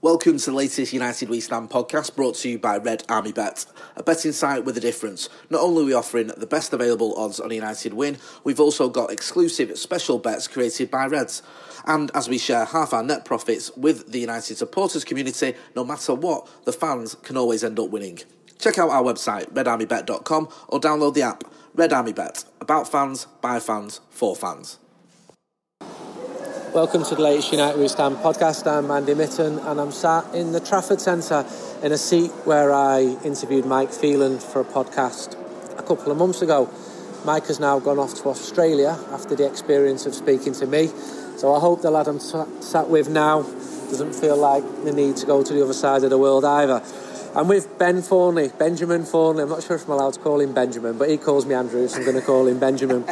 Welcome to the latest United We Stand podcast brought to you by Red Army Bet, a betting site with a difference. Not only are we offering the best available odds on a United win, we've also got exclusive special bets created by Reds. And as we share half our net profits with the United supporters community, no matter what, the fans can always end up winning. Check out our website, redarmybet.com, or download the app, Red Army Bet, about fans, by fans, for fans. Welcome to the latest United We Stand podcast. I'm Andy Mitten and I'm sat in the Trafford Centre in a seat where I interviewed Mike Phelan for a podcast a couple of months ago. Mike has now gone off to Australia after the experience of speaking to me. So I hope the lad I'm sat with now doesn't feel like the need to go to the other side of the world either. I'm with Ben Thornley, Benjamin Thornley. I'm not sure if I'm allowed to call him Benjamin, but he calls me Andrew, so I'm going to call him Benjamin.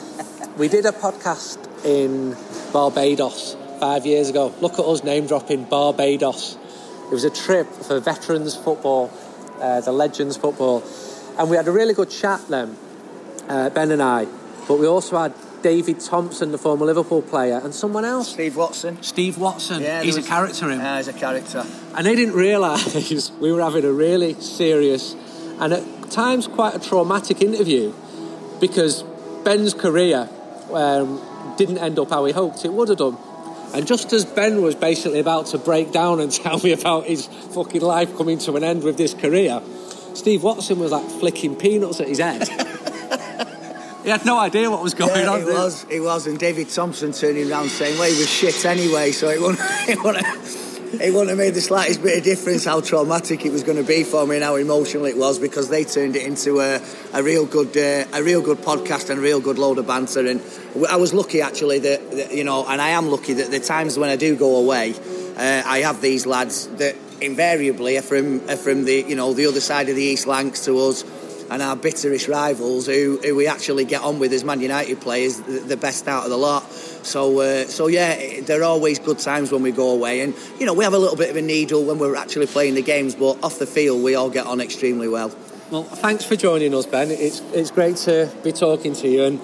we did a podcast in Barbados five years ago. Look at us name dropping Barbados. It was a trip for veterans football, uh, the legends football, and we had a really good chat then, uh, Ben and I. But we also had David Thompson, the former Liverpool player, and someone else. Steve Watson. Steve Watson. Yeah, he's was, a character. Him. Yeah, he's a character. And they didn't realise we were having a really serious and at times quite a traumatic interview because Ben's career um, didn't end up how he hoped it would have done. And just as Ben was basically about to break down and tell me about his fucking life coming to an end with this career, Steve Watson was like flicking peanuts at his head. he had no idea what was going yeah, on. It was, it was. And David Thompson turning around saying, well, he was shit anyway, so it wouldn't, it wouldn't, it wouldn't have made the slightest bit of difference how traumatic it was going to be for me and how emotional it was because they turned it into a, a real good uh, a real good podcast and a real good load of banter. And I was lucky actually that, that you know, and I am lucky that the times when I do go away, uh, I have these lads that invariably are from are from the you know the other side of the East Lancs to us and our bitterest rivals who, who we actually get on with as Man United players, the, the best out of the lot. So, uh, so yeah, there are always good times when we go away, and you know we have a little bit of a needle when we're actually playing the games, but off the field we all get on extremely well. Well, thanks for joining us, Ben. It's it's great to be talking to you, and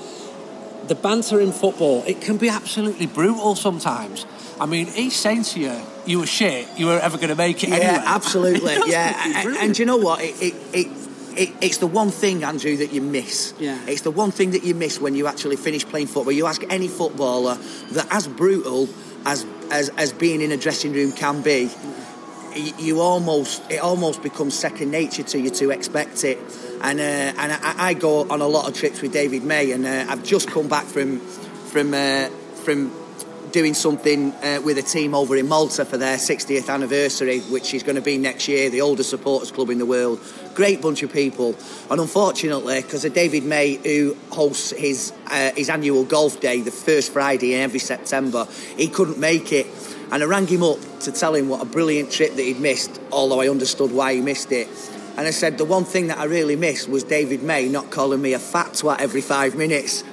the banter in football it can be absolutely brutal sometimes. I mean, he's saying to you, "You were shit. You were ever going to make it." Yeah, anyway. absolutely. Yeah, and, and you know what? It, it, it it, it's the one thing, Andrew, that you miss. Yeah. It's the one thing that you miss when you actually finish playing football. You ask any footballer that, as brutal as as, as being in a dressing room can be, you, you almost it almost becomes second nature to you to expect it. And uh, and I, I, go on a lot of trips with David May, and uh, I've just come back from from uh, from doing something uh, with a team over in Malta for their 60th anniversary, which is going to be next year, the oldest supporters club in the world. Great bunch of people. And unfortunately, because of David May, who hosts his, uh, his annual golf day the first Friday in every September, he couldn't make it. And I rang him up to tell him what a brilliant trip that he'd missed, although I understood why he missed it. And I said, the one thing that I really missed was David May not calling me a fat twat every five minutes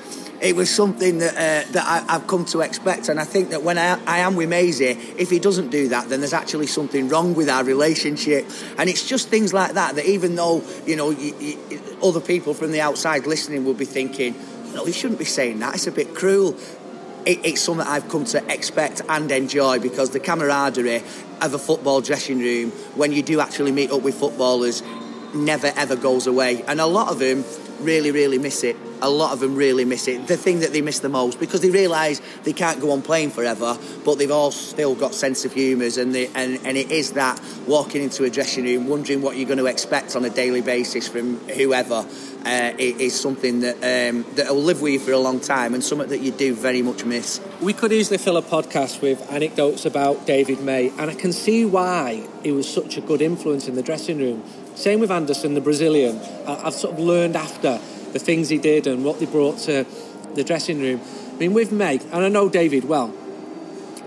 it was something that uh, that I, have come to expect, and I think that when I, I, am with Maisie, if he doesn't do that, then there's actually something wrong with our relationship, and it's just things like that that even though you know you, you, other people from the outside listening will be thinking, no, he shouldn't be saying that. It's a bit cruel. It, it's something I've come to expect and enjoy because the camaraderie of a football dressing room when you do actually meet up with footballers never ever goes away, and a lot of them really, really miss it. A lot of them really miss it. The thing that they miss the most because they realise they can't go on playing forever, but they've all still got sense of humours, and, they, and and it is that walking into a dressing room, wondering what you're going to expect on a daily basis from whoever, uh, is something that um, that will live with you for a long time, and something that you do very much miss. We could easily fill a podcast with anecdotes about David May, and I can see why he was such a good influence in the dressing room same with Anderson, the Brazilian. I've sort of learned after the things he did and what they brought to the dressing room. I mean, with Meg, and I know David well,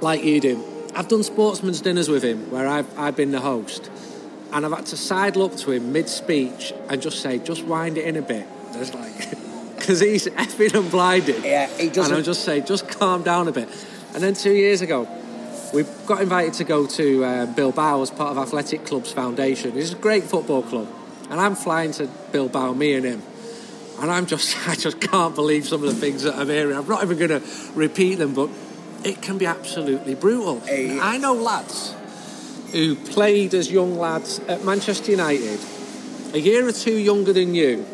like you do, I've done sportsman's dinners with him where I've, I've been the host. And I've had to sidle up to him mid speech and just say, just wind it in a bit. Like, because he's effing and blinded. Yeah, he doesn't. And I'll just say, just calm down a bit. And then two years ago, we got invited to go to uh, Bilbao as part of Athletic Club's foundation. It's a great football club, and I'm flying to Bilbao, me and him. And I'm just, I just can't believe some of the things that I'm hearing. I'm not even going to repeat them, but it can be absolutely brutal. Hey, I know lads who played as young lads at Manchester United, a year or two younger than you,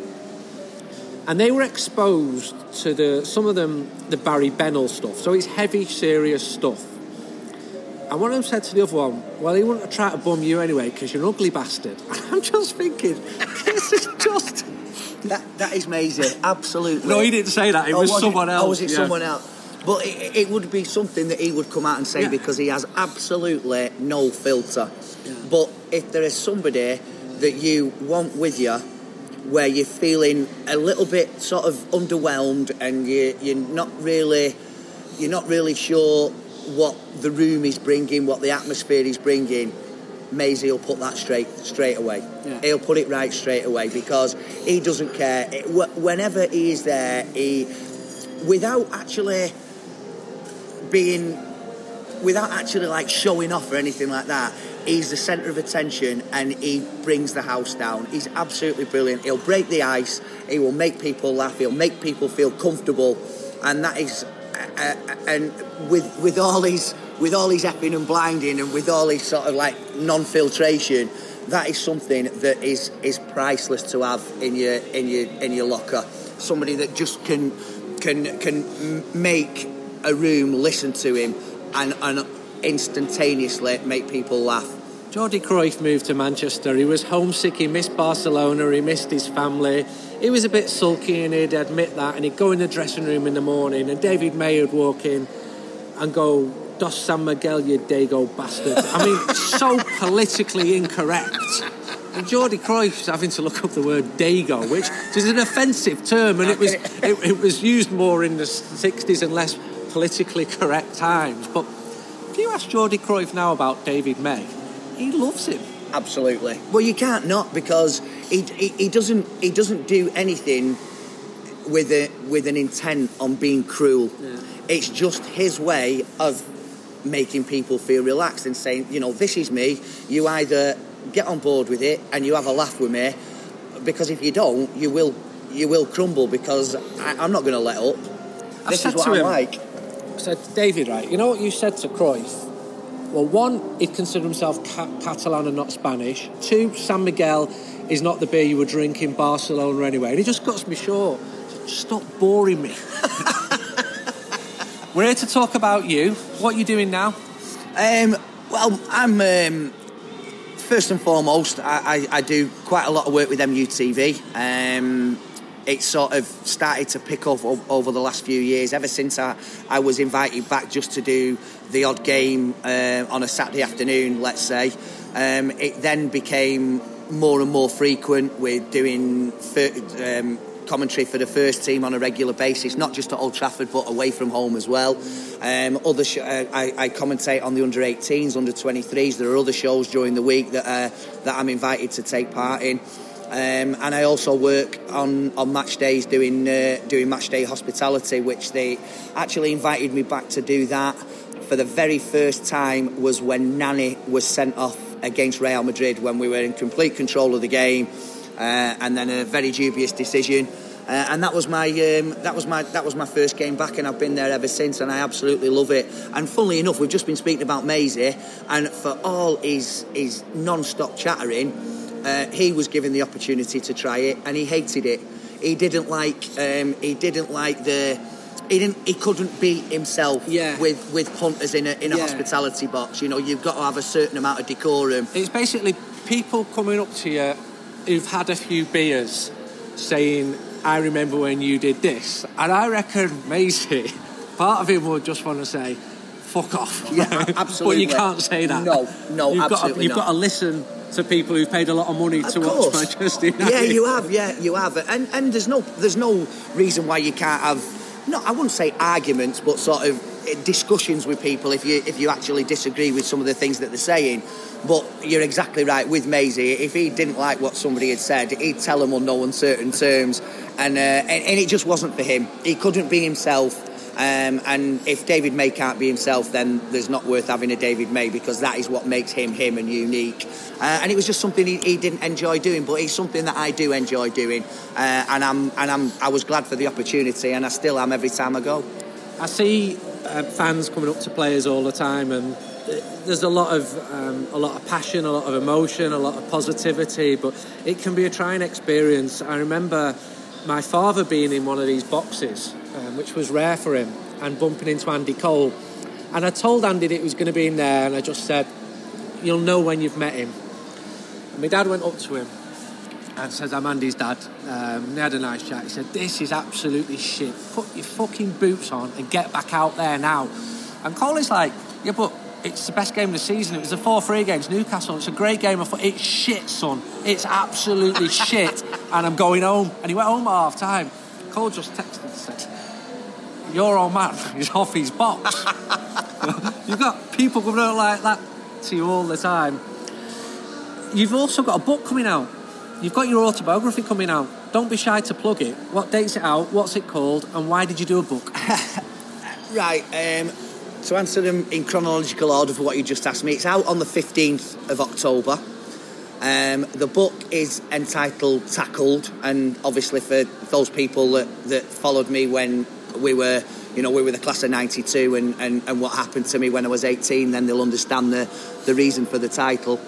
and they were exposed to the some of them the Barry Bennell stuff. So it's heavy, serious stuff. And one of them said to the other one, "Well, he wouldn't try to bum you anyway because you're an ugly bastard." And I'm just thinking, this is just. That, that is Maisie, absolutely. No, he didn't say that. It was, was someone it? else. Oh, was it yeah. someone else? But it, it would be something that he would come out and say Yeah. because he has absolutely no filter. Yeah. But if there is somebody that you want with you, where you're feeling a little bit sort of underwhelmed and you, you're not really, you're not really sure what the room is bringing, what the atmosphere is bringing. Maisie will put that straight straight away. Yeah. He'll put it right straight away because he doesn't care. It- wh- Whenever he is there, he, without actually being, without actually like showing off or anything like that, he's the centre of attention and he brings the house down. He's absolutely brilliant. He'll break the ice. He will make people laugh. He'll make people feel comfortable, and that is, and with with all his with all his effing and blinding and with all his sort of like non-filtration, that is something that is is priceless to have in your in your in your locker. Somebody that just can can can make a room listen to him and and instantaneously make people laugh. Jordi Cruyff moved to Manchester. He was homesick. He missed Barcelona. He missed his family. He was a bit sulky, and he'd admit that. And he'd go in the dressing room in the morning, and David May would walk in and go, "Dos San Miguel, you dago bastard." I mean, so politically incorrect. And Jordi Cruyff's having to look up the word dago, which is an offensive term, and it was it, it was used more in the '60s and less politically correct times. But if you ask Jordi Cruyff now about David May, he loves him. Absolutely. Well, you can't not because he, he, he doesn't he doesn't do anything with a with an intent on being cruel. It's just his way of making people feel relaxed and saying, you know, this is me. You either get on board with it and you have a laugh with me, because if you don't, you will you will crumble because I, I'm not going to let up. I this is what him- like. I said, David, right, you know what you said to Cruyff? Well, one, he'd consider himself ca- Catalan and not Spanish. Two, San Miguel is not the beer you would drink in Barcelona anyway. And he just cuts me short. Said, Stop boring me. We're here to talk about you. What are you doing now? Um, well, I'm um, first and foremost. I, I, I do quite a lot of work with MUTV. Um, it sort of started to pick up over the last few years. Ever since I, I was invited back just to do the odd game uh, on a Saturday afternoon, let's say, um, it then became more and more frequent with doing um, commentary for the first team on a regular basis, not just at Old Trafford but away from home as well. Um, other sh- uh, I, I commentate on the under 18s, under 23s. There are other shows during the week that uh, that I'm invited to take part in. Um, and I also work on, on match days doing uh, doing match day hospitality, which they actually invited me back to do that for the very first time was when Nani was sent off against Real Madrid when we were in complete control of the game, uh, and then a very dubious decision. Uh, and that was my um, that was my that was my first game back, and I've been there ever since, and I absolutely love it. And funnily enough, we've just been speaking about Maisie, and for all his his non-stop chattering, uh, he was given the opportunity to try it, and he hated it. He didn't like um, he didn't like the he didn't he couldn't be himself Yeah. with with punters in a in a Yeah. hospitality box. You know, you've got to have a certain amount of decorum. It's basically people coming up to you who've had a few beers saying, I remember when you did this. And I reckon Maisie, part of him would just want to say, fuck off. Yeah, absolutely. but you can't say that. No, no, you've Got to, absolutely you've not. got to listen to people who've paid a lot of money Of to watch course. Manchester United. Yeah, you have. Yeah, you have. And and there's no there's no reason why you can't have. No, I wouldn't say arguments, but sort of eh, discussions with people if you if you actually disagree with some of the things that they're saying. But you're exactly right with Maisie. If he didn't like what somebody had said, he'd tell them on no uncertain terms, and uh, and, and it just wasn't for him. He couldn't be himself. Um, and if David May can't be himself, then there's not worth having a David May because that is what makes him him and unique. Uh, and it was just something he, he didn't enjoy doing, but it's something that I do enjoy doing. Uh, and I'm and I'm I was glad for the opportunity, and I still am every time I go. I see uh, fans coming up to players all the time and there's a lot of um, a lot of passion, a lot of emotion, a lot of positivity, but it can be a trying experience. I remember my father being in one of these boxes, um, which was rare for him, and bumping into Andy Cole. And I told Andy that he was going to be in there, and I just said, "You'll know when you've met him." And my dad went up to him and says, I'm Andy's dad. Um, they had a nice chat. He said, This is absolutely shit. Put your fucking boots on and get back out there now. And Cole is like, Yeah, but it's the best game of the season. It was the 4 3 against Newcastle. It's a great game. of It's shit, son. It's absolutely shit. And I'm going home. And he went home at half time. Cole just texted and said, Your old man is off his box. You've got people coming out like that to you all the time. You've also got a book coming out You've got your autobiography coming out. Don't be shy to plug it. What date's it out? What's it called? And why did you do a book? right. Um, to answer them in chronological order for what you just asked me, it's out on the 15th of October. Um, the book is entitled Tackled, and obviously for those people that, that followed me when we were, you know, we were the class of '92, and, and, and what happened to me when I was 18, then they'll understand the the reason for the title.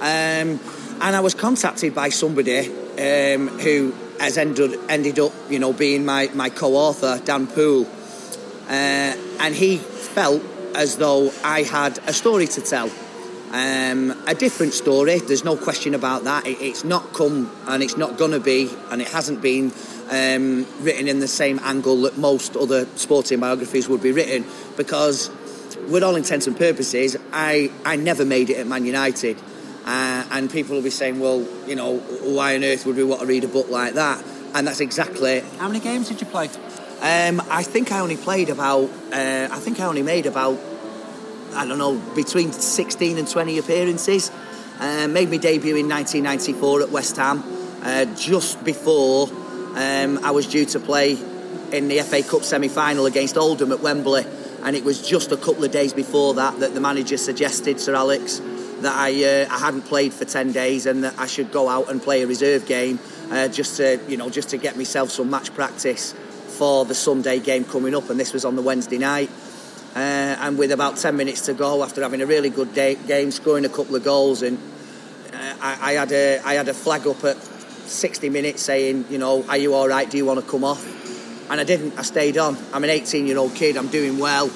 Um, and I was contacted by somebody um, who has ended ended up, you know, being my, my co-author, Dan Poole, uh, and he felt as though I had a story to tell. Um, a different story, there's no question about that. It, it's not come and it's not going to be, and it hasn't been um, written in the same angle that most other sporting biographies would be written because, with all intents and purposes, I, I never made it at Man United. Uh, and people will be saying, well, you know, why on earth would we want to read a book like that? And that's exactly. How many games did you play? Um, I think I only played about. Uh, I think I only made about. I don't know, between 16 and 20 appearances. Uh, made my debut in 1994 at West Ham, uh, just before um, I was due to play in the FA Cup semi-final against Oldham at Wembley, and it was just a couple of days before that that the manager suggested Sir Alex that I, uh, I hadn't played for 10 days and that I should go out and play a reserve game uh, just to you know just to get myself some match practice for the Sunday game coming up and this was on the Wednesday night. Uh, and with about 10 minutes to go after having a really good day, game scoring a couple of goals and uh, I, I, had a I had a flag up at 60 minutes saying you know are you all right do you want to come off and I didn't I stayed on I'm an 18 year old kid I'm doing well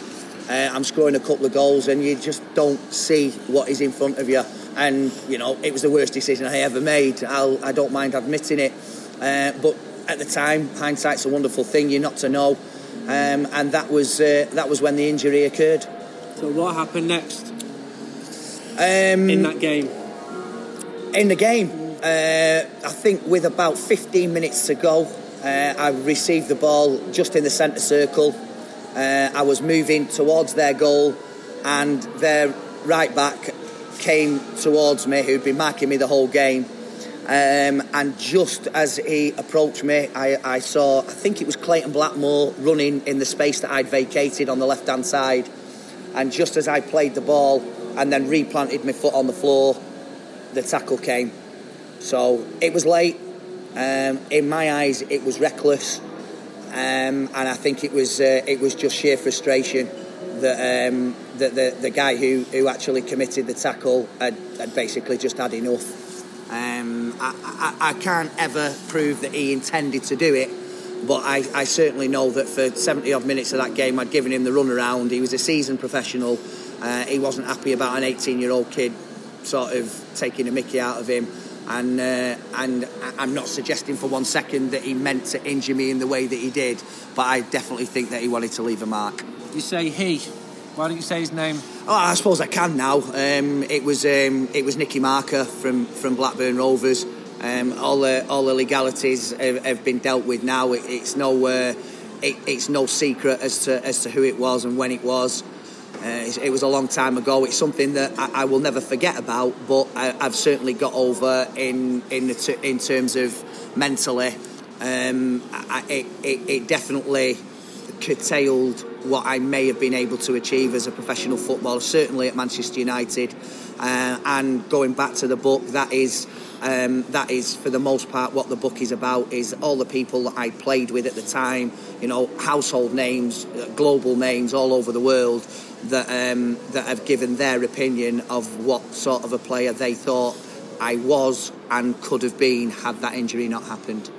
uh, I'm scoring a couple of goals, and you just don't see what is in front of you. And you know, it was the worst decision I ever made. I'll, I don't mind admitting it, uh, but at the time, hindsight's a wonderful thing. You're not to know, um, and that was uh, that was when the injury occurred. So what happened next? Um, in that game. In the game, uh, I think with about 15 minutes to go, uh, I received the ball just in the centre circle uh, I was moving towards their goal, and their right back came towards me, who'd been marking me the whole game. Um, and just as he approached me, I, I, saw, I think it was Clayton Blackmore running in the space that I'd vacated on the left hand side. And just as I played the ball and then replanted my foot on the floor, the tackle came. So it was late. Um, in my eyes, it was reckless. Um, and I think it was uh, it was just sheer frustration that um, that the, the guy who, who actually committed the tackle had, had basically just had enough. Um, I, I, I, can't ever prove that he intended to do it, but I, I, certainly know that for 70 odd minutes of that game, I'd given him the run around. He was a seasoned professional. Uh, he wasn't happy about an 18 year old kid sort of taking a mickey out of him and uh, and I'm not suggesting for one second that he meant to injure me in the way that he did, but I definitely think that he wanted to leave a mark. You say he. Why don't you say his name? Oh, I suppose I can now. Um, it was um, it was Nicky Marker from from Blackburn Rovers. Um, all the all the legalities have, have, been dealt with now. It, it's no uh, it, it's no secret as to as to who it was and when it was. Uh, it was a long time ago. It's something that I, I will never forget about, but I, have certainly got over in in in terms of mentally. Um, I, it, it, it definitely curtailed what I may have been able to achieve as a professional footballer, certainly at Manchester United. Uh, and going back to the book, that is um, that is for the most part what the book is about. Is all the people that I played with at the time, you know, household names, uh, global names all over the world, that um, that have given their opinion of what sort of a player they thought I was and could have been had that injury not happened.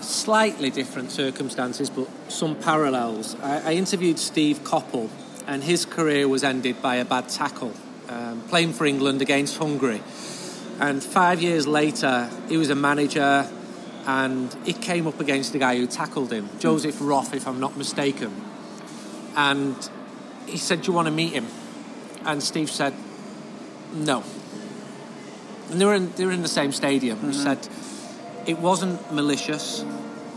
Slightly different circumstances, but some parallels. I, I interviewed Steve Coppell, and his career was ended by a bad tackle, um, playing for England against Hungary. And five years later, he was a manager, and he came up against the guy who tackled him, Joseph Toth, if I'm not mistaken. And he said, Do you want to meet him? And Steve said, No. And they were in, they were in the same stadium. He mm-hmm. said, It wasn't malicious,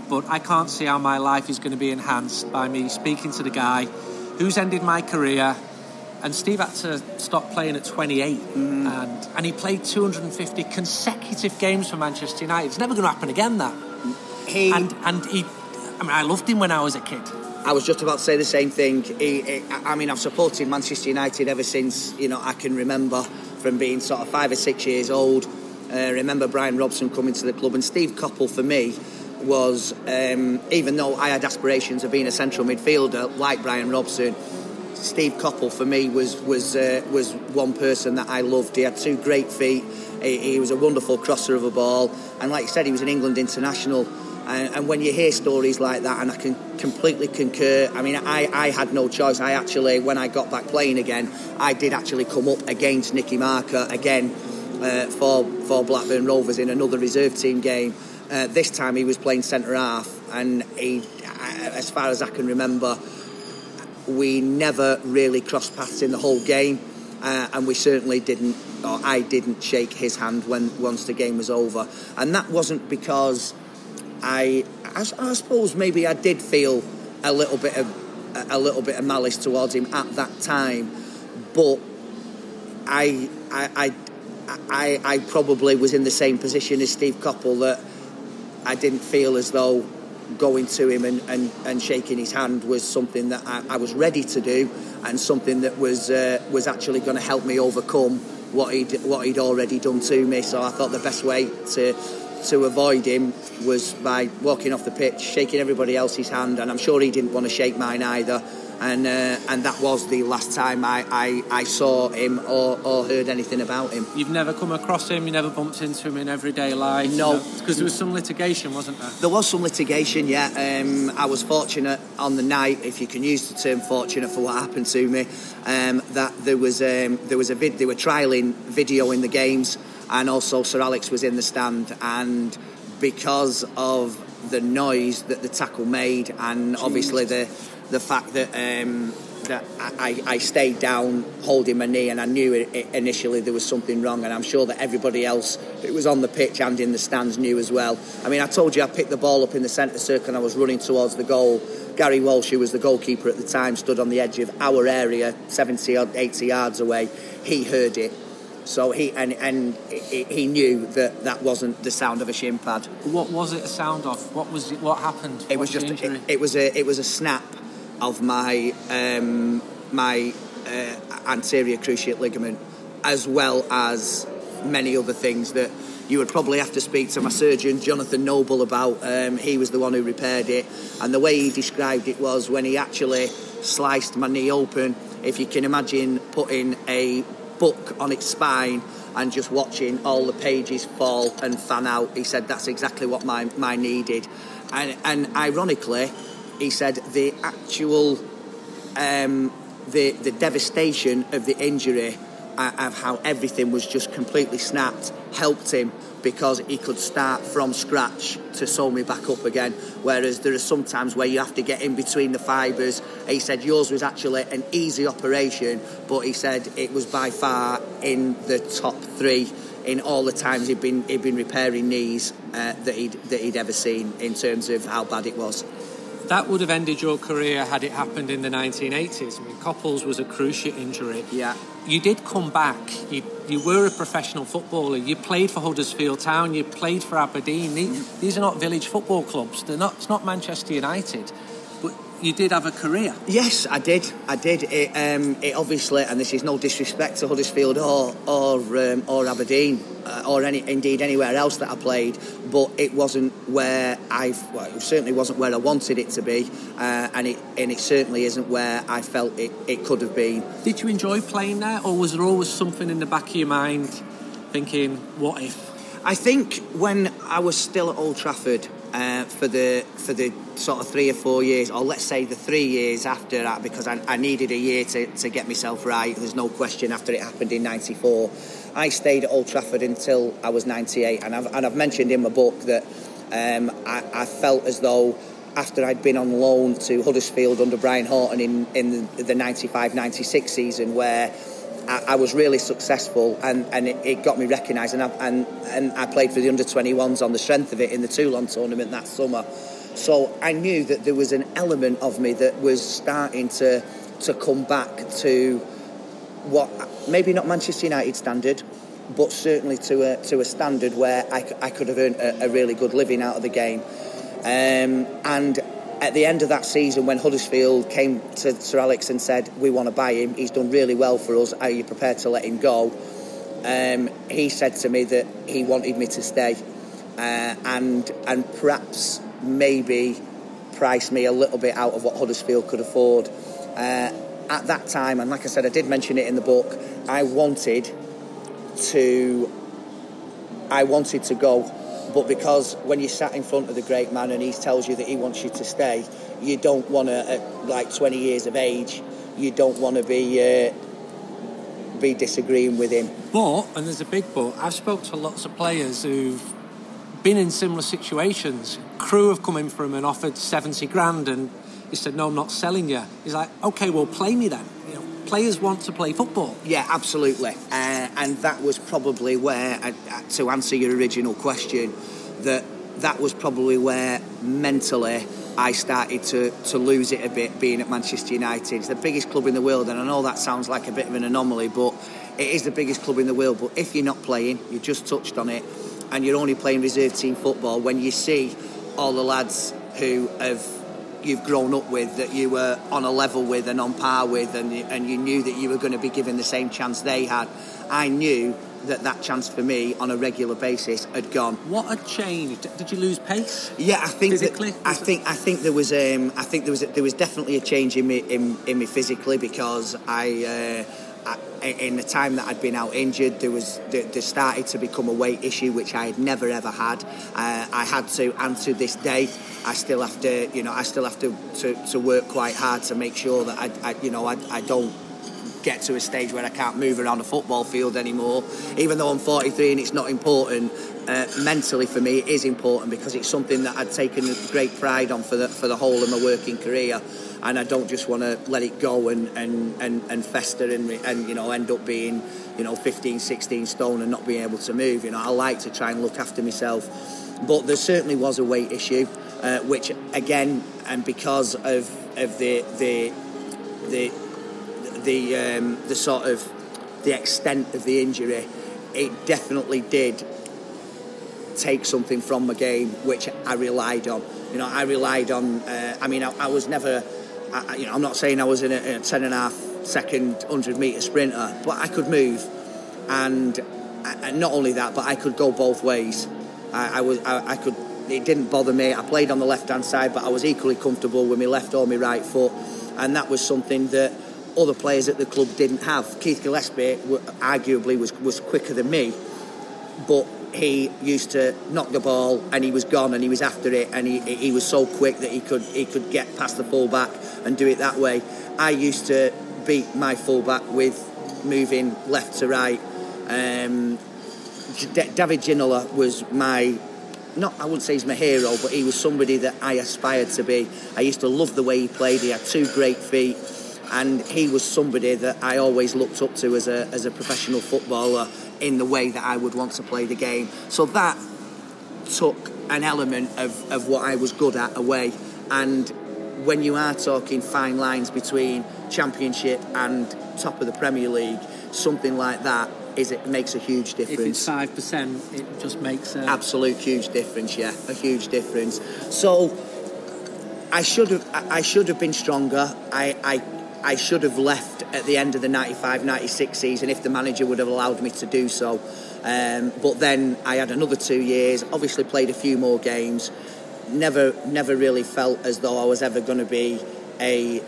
but I can't see how my life is going to be enhanced by me speaking to the guy who's ended my career. And Steve had to stop playing at 28, mm-hmm. and, and he played 250 consecutive games for Manchester United. It's never going to happen again, that. He, And, and he, I mean, I loved him when I was a kid. I was just about to say the same thing. He, he, I mean, I've supported Manchester United ever since you know I can remember, from being sort of five or six years old. Uh, remember Brian Robson coming to the club, and Steve Coppell for me was, um, even though I had aspirations of being a central midfielder like Brian Robson, Steve Coppell for me was was uh, was one person that I loved. He had two great feet. He, he was a wonderful crosser of a ball, and like you said, he was an England international. And, and when you hear stories like that, and I can completely concur. I mean, I, I had no choice. I actually, when I got back playing again, I did actually come up against Nicky Marker again uh, for for Blackburn Rovers in another reserve team game. Uh, this time he was playing centre half, and he, as far as I can remember, we never really crossed paths in the whole game, uh, and we certainly didn't, or I didn't shake his hand when once the game was over, and that wasn't because I, I, I suppose maybe I did feel a little bit of a little bit of malice towards him at that time, but I, I, I, I, probably was in the same position as Steve Coppell that I didn't feel as though going to him and, and, and shaking his hand was something that I, I was ready to do and something that was uh, was actually going to help me overcome what he'd what he'd already done to me. So I thought the best way to to avoid him was by walking off the pitch, shaking everybody else's hand, and I'm sure he didn't want to shake mine either. And uh, and that was the last time I, I, I saw him or, or heard anything about him. You've never come across him, you never bumped into him in everyday life? No. Because there was some litigation, wasn't there? There was some litigation, yeah. Um, I was fortunate on the night, if you can use the term fortunate for what happened to me, um, that there was um, there was a vid- they were trialing video in the games, and also Sir Alex was in the stand, and because of the noise that the tackle made, and obviously the the fact that. Um, that I, I stayed down holding my knee and I knew it, it initially there was something wrong and I'm sure that everybody else who was on the pitch and in the stands knew as well. I mean I told you I picked the ball up in the centre circle and I was running towards the goal. Gary Walsh who was the goalkeeper at the time stood on the edge of our area 70 or 80 yards away. He heard it so he and and he knew that that wasn't the sound of a shin pad. What was it a sound of? What was it, what happened? It was What's just it, it was a it was a snap of my um, my uh, anterior cruciate ligament, as well as many other things that you would probably have to speak to my surgeon Jonathan Noble about. Um, he was the one who repaired it, and the way he described it was when he actually sliced my knee open. If you can imagine putting a book on its spine and just watching all the pages fall and fan out. He said that's exactly what my, my knee did. And, and ironically, he said the actual, um, the, the devastation of the injury, uh, of how everything was just completely snapped, helped him because he could start from scratch to sew me back up again. Whereas there are some times where you have to get in between the fibres. He said yours was actually an easy operation, but he said it was by far in the top three in all the times he'd been he'd been repairing knees uh, that he'd that he'd ever seen in terms of how bad it was. That would have ended your career had it happened in the 1980s. I mean, Coppell's was a cruciate injury. Yeah. You did come back. You, you were a professional footballer. You played for Huddersfield Town. You played for Aberdeen. These, are not village football clubs. They're not. It's not Manchester United. You did have a career. Yes, I did. I did. It, um, it obviously, and this is no disrespect to Huddersfield or or um, or Aberdeen uh, or any indeed anywhere else that I played, but it wasn't where I well, it certainly wasn't where I wanted it to be, uh, and it and it certainly isn't where I felt it, it could have been. Did you enjoy playing there, or was there always something in the back of your mind, thinking, "What if"? I think when I was still at Old Trafford uh, for the for the sort of three or four years, or let's say the three years after that, because I, I needed a year to, to get myself right. There's no question after it happened in '94. I stayed at Old Trafford until I was 98, and I've, and I've mentioned in my book that um, I, I felt as though after I'd been on loan to Huddersfield under Brian Horton in, in the 95 96 season, where I, I was really successful and, and it, it got me recognised. And I, and, and I played for the under 21s on the strength of it in the Toulon tournament that summer. So I knew that there was an element of me that was starting to, to come back to what maybe not Manchester United standard, but certainly to a, to a standard where I, I could have earned a, a really good living out of the game. Um, and at the end of that season, when Huddersfield came to Sir Alex and said, We want to buy him, he's done really well for us, are you prepared to let him go? Um, he said to me that he wanted me to stay uh, and, and perhaps maybe price me a little bit out of what Huddersfield could afford. Uh, at that time, and like I said, I did mention it in the book, I wanted to. I wanted to go but because when you sat in front of the great man and he tells you that he wants you to stay, you don't want to, at like 20 years of age, you don't want to be uh, be disagreeing with him. But, and there's a big but, I've spoke to lots of players who've been in similar situations. Crewe have come in for him and offered 70 grand and he said, no, I'm not selling you. He's like, okay, well, play me then. Players want to play football. Yeah, absolutely. Uh, and that was probably where, uh, to answer your original question, that that was probably where mentally I started to, to lose it a bit being at Manchester United. It's the biggest club in the world, and I know that sounds like a bit of an anomaly, but it is the biggest club in the world. But if you're not playing, you just touched on it, and you're only playing reserve team football, when you see all the lads who have you've grown up with, that you were on a level with and on par with, and you, and you knew that you were going to be given the same chance they had. I knew that that chance for me on a regular basis had gone. What had changed? Did you lose pace? Yeah, I think physically. That, I think I think there was um, I think there was there was definitely a change in me in, in me physically because I. Uh, in the time that I'd been out injured, there was there started to become a weight issue which I had never ever had. Uh, I had to, and to this day, I still have to, you know, I still have to to, to work quite hard to make sure that I, I you know, I, I don't get to a stage where I can't move around a football field anymore. Even though I'm 43 and it's not important, uh, mentally for me is important because it's something that I'd taken great pride on for the for the whole of my working career. And I don't just want to let it go and, and, and, and fester and, and you know end up being you know 15 16 stone and not being able to move. You know I like to try and look after myself. But there certainly was a weight issue uh, which again and because of of the the the the um, the sort of the extent of the injury it definitely did take something from my game which I relied on you know I relied on uh, I mean I, I was never I, you know, I'm not saying I was in a, a 10 and a half second 100 metre sprinter, but I could move. And, and not only that, but I could go both ways. I, I was, I, I, could, it didn't bother me. I played on the left hand side, but I was equally comfortable with my left or my right foot. And that was something that other players at the club didn't have. Keith Gillespie, arguably, was, was quicker than me, but he used to knock the ball and he was gone and he was after it and he, he was so quick that he could he could get past the fullback and do it that way. I used to beat my fullback with moving left to right. Um, David Ginola was my not I wouldn't say he's my hero, but he was somebody that I aspired to be. I used to love the way he played. He had two great feet, and he was somebody that I always looked up to as a as a professional footballer in the way that I would want to play the game. So that took an element of, of what I was good at away. And when you are talking fine lines between championship and top of the Premier League, something like that is it makes a huge difference. If it's five percent, it just makes a absolute huge difference. Yeah, a huge difference. So I should have I should have been stronger. I, I I should have left at the end of the 95-96 season if the manager would have allowed me to do so. Um, but then I had another two years. Obviously, played a few more games. Never never really felt as though I was ever going to be a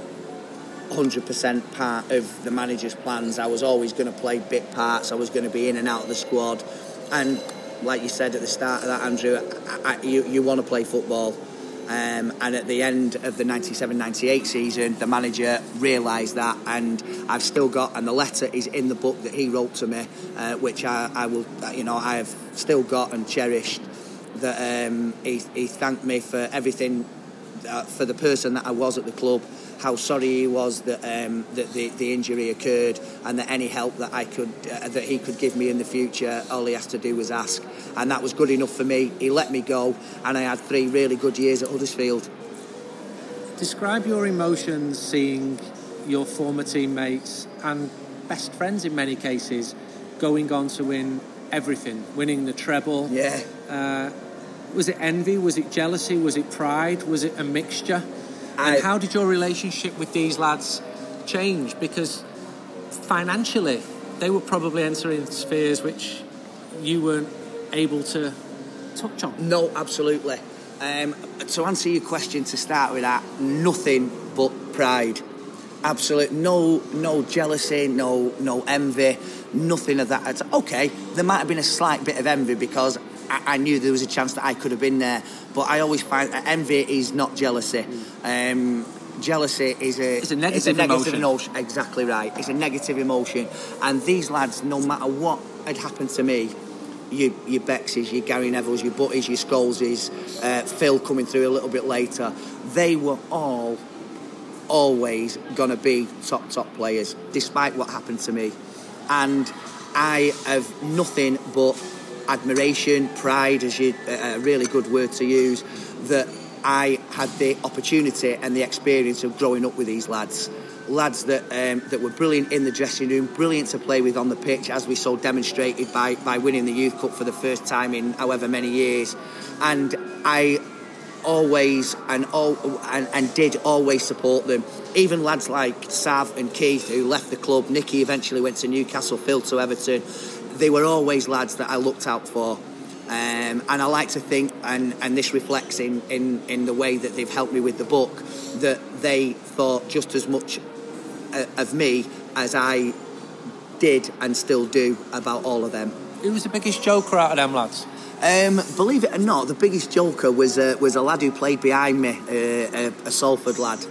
100% part of the manager's plans. I was always going to play bit parts. I was going to be in and out of the squad. And like you said at the start of that, Andrew, I, I, you, you want to play football. Um, and at the end of the 97-98 season, the manager realised that, and I've still got, and the letter is in the book that he wrote to me, uh, which I, I, will, you know, I have still got and cherished. That um, he, he thanked me for everything, uh, for the person that I was at the club, how sorry he was that um, that the, the injury occurred and that any help that I could uh, that he could give me in the future, all he has to do was ask, and that was good enough for me. He let me go, and I had three really good years at Huddersfield. Describe your emotions seeing your former teammates and best friends in many cases going on to win everything, winning the treble. Yeah. Uh, was it envy? Was it jealousy? Was it pride? Was it a mixture? And I, how did your relationship with these lads change? Because financially, they were probably entering spheres which you weren't able to touch on. No, absolutely. Um, to answer your question, to start with that, nothing but pride. Absolute, no, no jealousy, no, no envy, nothing of that. Okay, there might have been a slight bit of envy because I, I, knew there was a chance that I could have been there. But I always find envy is not jealousy. Um, jealousy is a, it's a negative, it's a negative emotion. emotion. Exactly right. It's a negative emotion. And these lads, no matter what had happened to me, your, your Bexes, your Gary Nevilles, your Butties, your Scholeses, uh, Phil coming through a little bit later, they were all always going to be top, top players, despite what happened to me. And I have nothing but admiration, pride is a really good word to use, that I had the opportunity and the experience of growing up with these lads. Lads that um, that were brilliant in the dressing room, brilliant to play with on the pitch, as we saw demonstrated by, by winning the Youth Cup for the first time in however many years. And I always and, all, and, and did always support them. Even lads like Sav and Keith, who left the club, Nicky eventually went to Newcastle, Phil to Everton they were always lads that I looked out for. Um, and I like to think, and, and this reflects in, in, in the way that they've helped me with the book, that they thought just as much uh, of me as I did and still do about all of them. Who was the biggest joker out of them lads? Um, believe it or not, the biggest joker was uh, was a lad who played behind me, uh, a, a Salford lad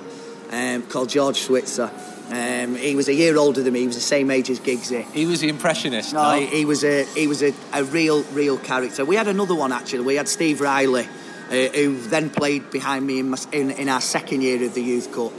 um, called George Switzer. Um, he was a year older than me. He was the same age as Giggsy. He was the impressionist. No, no? He, he, was a he was a, a, real real character. We had another one actually. We had Steve Riley, uh, who then played behind me in, my, in, in our second year of the Youth Cup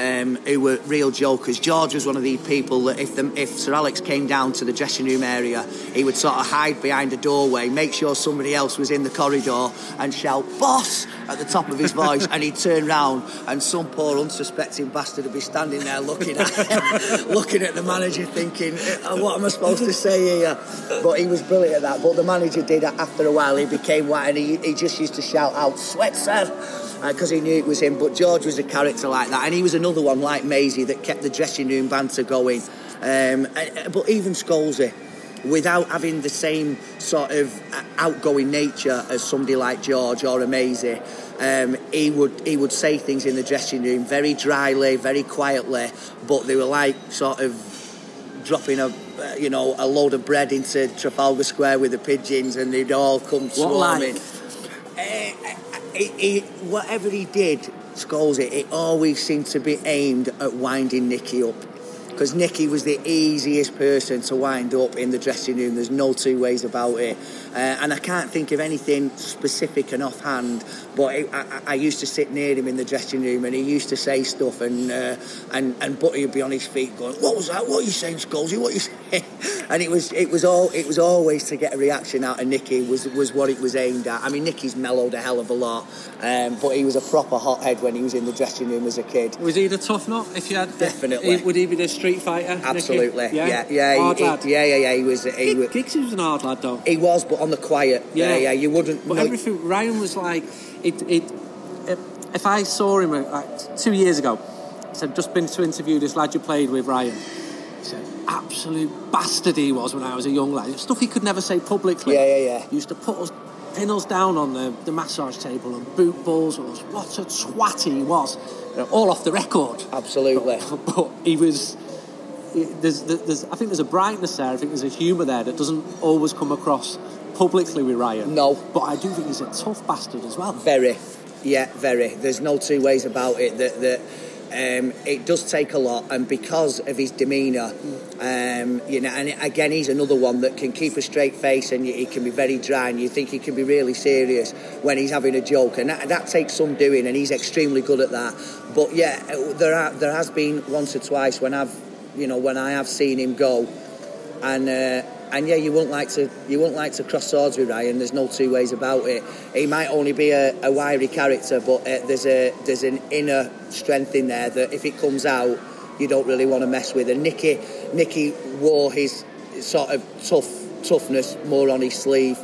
um, who were real jokers. George was one of the people that if, the, if Sir Alex came down to the dressing room area, he would sort of hide behind a doorway, make sure somebody else was in the corridor, and shout "boss" at the top of his voice, and he'd turn round, and some poor unsuspecting bastard would be standing there looking at him, looking at the manager, thinking, uh, "What am I supposed to say here?" But he was brilliant at that. But the manager did after a while. He became white, and he, he just used to shout out, "Switzer!" Because uh, he knew it was him. But George was a character like that, and he was another one like Maisie that kept the dressing room banter going. Um, uh, but even Scholesy, without having the same sort of uh, outgoing nature as somebody like George or a Maisie, um, he would he would say things in the dressing room very dryly, very quietly, but they were like sort of dropping a you know a load of bread into Trafalgar Square with the pigeons, and they'd all come swarming. Like? Uh, he, whatever he did, Scholesy, it It always seemed to be aimed at winding Nicky up because Nicky was the easiest person to wind up in the dressing room. There's no two ways about it. Uh, and I can't think of anything specific and offhand, but it, I, I, used to sit near him in the dressing room and he used to say stuff, and uh, and and Butty would be on his feet going, "What was that? What are you saying, Scholesy? What are you saying?" And it was it was all it was always to get a reaction out of Nicky was was what it was aimed at. I mean, Nicky's mellowed a hell of a lot, um, but he was a proper hothead when he was in the dressing room as a kid. Was he the tough nut? If you had definitely, would he be the street fighter? Absolutely, Nicky? yeah, yeah, yeah, he, lad. yeah, yeah, yeah. He was. He was, Giggs was an hard lad, though. He was, but on the quiet. Yeah, yeah. yeah you wouldn't. But everything Ryan was like, it, it, it if I saw him uh, like two years ago, I said just been to interview this lad you played with, Ryan. He said absolute bastard he was when I was a young lad. Stuff he could never say publicly. Yeah, yeah, yeah. He used to put us pin us down on the, the massage table and boot balls us. What a twat he was. You know, all off the record. Absolutely. But, but he was. There's, there's, I think there's a brightness there. I think there's a humour there that doesn't always come across publicly with Ryan. No. But I do think he's a tough bastard as well. Very. Yeah, very. There's no two ways about it. That that um, it does take a lot, and because of his demeanour, um, you know, and again, he's another one that can keep a straight face, and he can be very dry, and you think he can be really serious when he's having a joke, and that, that takes some doing, and he's extremely good at that. But yeah, there are, there has been once or twice when I've, you know, when I have seen him go, and. Uh, and yeah, you wouldn't like to you wouldn't like to cross swords with Ryan. There's no two ways about it. He might only be a, a wiry character, but uh, there's a there's an inner strength in there that if it comes out, you don't really want to mess with. And Nicky Nicky wore his sort of tough toughness more on his sleeve.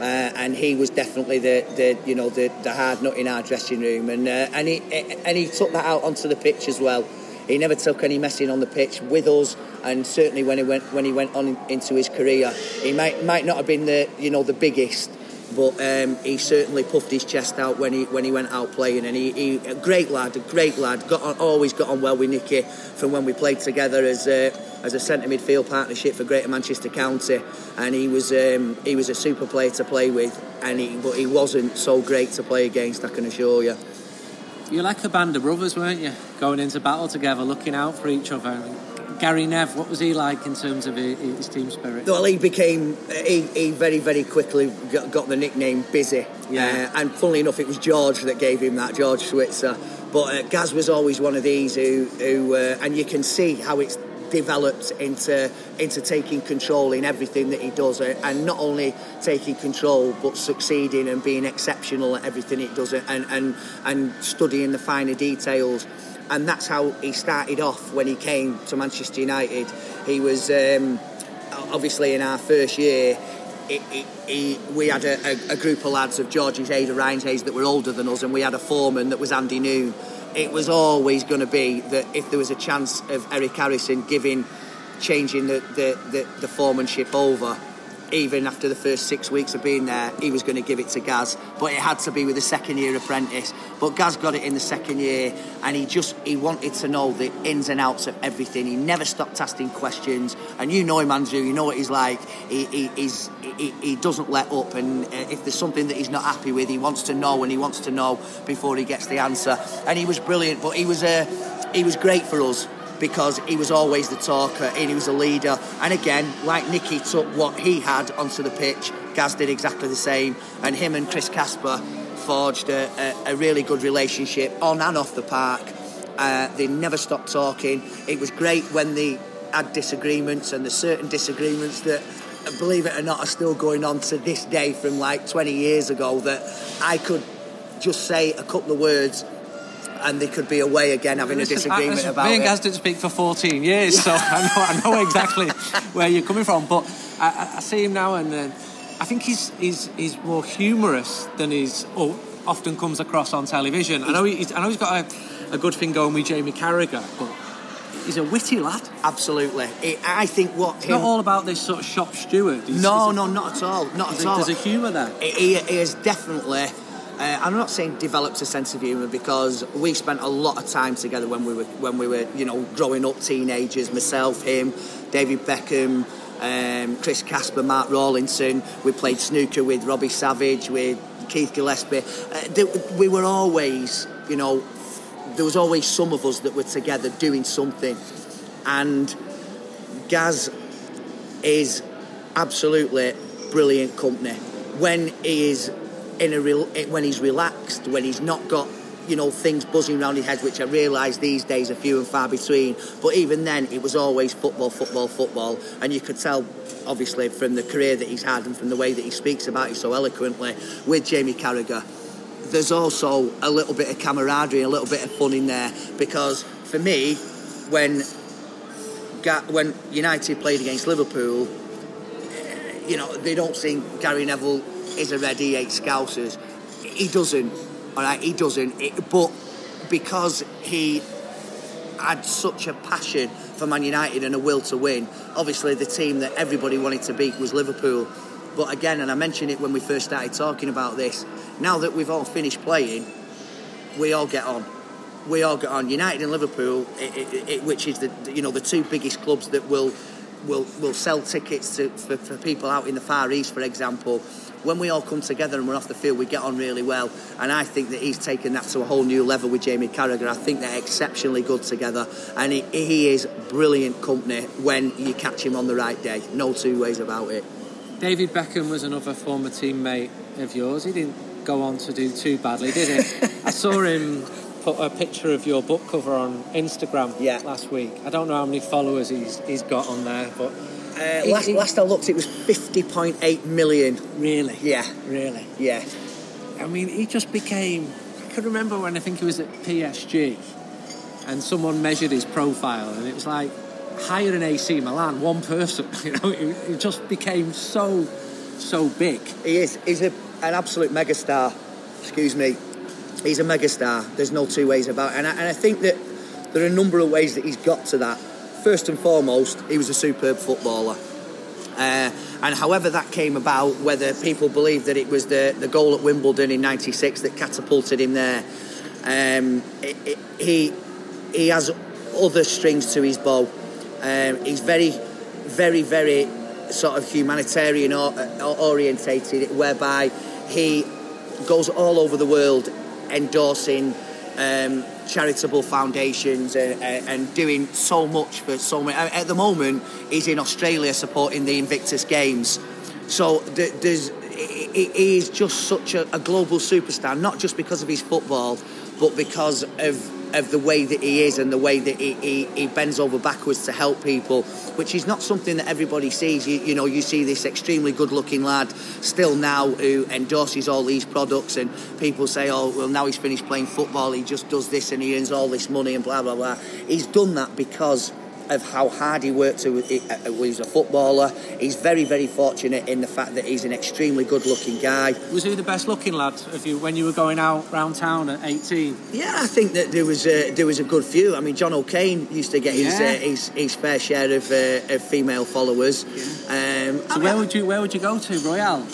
Uh, and he was definitely the, the you know the, the hard nut in our dressing room, and uh, and he and he took that out onto the pitch as well. He never took any messing on the pitch with us, and certainly when he went when he went on into his career, he might might not have been the you know the biggest, but um, he certainly puffed his chest out when he when he went out playing, and he, he a great lad, a great lad. Got on, always got on well with Nicky from when we played together as. Uh, as a centre midfield partnership for Greater Manchester County, and he was um, he was a super player to play with, and he, but he wasn't so great to play against. I can assure you. You're like a band of brothers, weren't you? Going into battle together, looking out for each other. Gary Nev, what was he like in terms of his team spirit? Well, he became, he, he very, very quickly got, the nickname Busy. Yeah. Uh, and funnily enough, it was George that gave him that, George Switzer. But uh, Gaz was always one of these who, who uh, and you can see how it's developed into into taking control in everything that he does, uh, and not only taking control but succeeding and being exceptional at everything he does, uh, and and and studying the finer details. And that's how he started off when he came to Manchester United. He was um, obviously in our first year. We had a, a, a, group of lads of George's age, of Ryan's age, that were older than us, and we had a foreman that was Andy Noon it was always going to be that if there was a chance of Eric Harrison giving, changing the, the, the, the foremanship over, even after the first six weeks of being there, he was going to give it to Gaz. But it had to be with a second year apprentice. But Gaz got it in the second year, and he just he wanted to know the ins and outs of everything. He never stopped asking questions, and you know him, Andrew. You know what he's like. He, he he's, he, he doesn't let up, and uh, if there's something that he's not happy with, he wants to know, and he wants to know before he gets the answer. And he was brilliant, but he was a uh, he was great for us because he was always the talker and he was a leader. And again, like Nicky took what he had onto the pitch, Gaz did exactly the same. And him and Chris Casper forged a, a, a really good relationship on and off the park. Uh, they never stopped talking. It was great when they had disagreements, and there's certain disagreements that, believe it or not, are still going on to this day from like 20 years ago. That I could just say a couple of words and they could be away again having a disagreement listen, about me and it. Gaz didn't speak for 14 years, so I know, I know exactly where you're coming from. But I, I see him now, and uh, I think he's, he's, he's more humorous than he's oh, often comes across on television. I know, he's, I know he's got a, a good thing going with Jamie Carragher, but he's a witty lad. Absolutely. It, I think what it's him, not all about this sort of shop steward. He's, no, he's no, not at all. Not at all. There's a humour there. He, he is definitely. Uh, I'm not saying developed a sense of humour because we spent a lot of time together when we were when we were you know growing up, teenagers. Myself, him, David Beckham, um, Chris Casper, Mark Rawlinson. We played snooker with Robbie Savage, with Keith Gillespie. Uh, we were always, you know, there was always some of us that were together doing something, and Gaz is absolutely brilliant company when he is in a real, when he's relaxed, when he's not got you know things buzzing around his head, which I realise these days are few and far between. But even then, it was always football, football, football, and you could tell. Obviously, from the career that he's had and from the way that he speaks about it so eloquently with Jamie Carragher, there's also a little bit of camaraderie, a little bit of fun in there. Because for me, when when United played against Liverpool, eh, you know they don't think Gary Neville is a red, he hates Scousers. He doesn't. All right, he doesn't. It, but because he had such a passion for Man United and a will to win, obviously the team that everybody wanted to beat was Liverpool. But again, and I mentioned it when we first started talking about this, now that we've all finished playing, we all get on. We all get on. United and Liverpool, it, it, it, which is the you know the two biggest clubs that will will will sell tickets to for, for people out in the Far East, for example when we all come together and we're off the field, we get on really well. And I think that he's taken that to a whole new level with Jamie Carragher. I think they're exceptionally good together, and he, he is brilliant company when you catch him on the right day. No two ways about it. David Beckham was another former teammate of yours. He didn't go on to do too badly, did he? I saw him put a picture of your book cover on Instagram yeah. last week. I don't know how many followers he's he's got on there, but uh, last, last I looked, it was 50.8 million. Really? Yeah. Really? Yeah. I mean, he just became. I can remember when I think he was at PSG and someone measured his profile and it was like higher than AC Milan, one person. You know, he just became so, so big. He is. He's a, an absolute megastar. Excuse me. He's a megastar. There's no two ways about it. And I, and I think that there are a number of ways that he's got to that first and foremost, he was a superb footballer. Uh, and however that came about, whether people believe that it was the, the goal at Wimbledon in '96 that catapulted him there, um, it, it, he he has other strings to his bow. Um, he's very, very, very sort of humanitarian or, orientated, whereby he goes all over the world endorsing um, charitable foundations and, and, doing so much for so many. At the moment, he's in Australia supporting the Invictus Games. So there's, he is just such a, a global superstar, not just because of his football, but because of of the way that he is and the way that he, he, he, bends over backwards to help people, which is not something that everybody sees. You, you know, you see this extremely good looking lad still now who endorses all these products, and people say, oh, well, now he's finished playing football, he just does this and he earns all this money and blah, blah, blah. He's done that because of how hard he worked to, uh, he's a footballer. He's very, very fortunate in the fact that he's an extremely good-looking guy. Was he the best-looking lad of you when you were going out round town at 18? Yeah, I think that there was a, there was a good few. I mean, John O'Kane used to get his yeah. uh, his, his, fair share of, uh, of female followers. Yeah. Um, so where would you where would you go to Royale?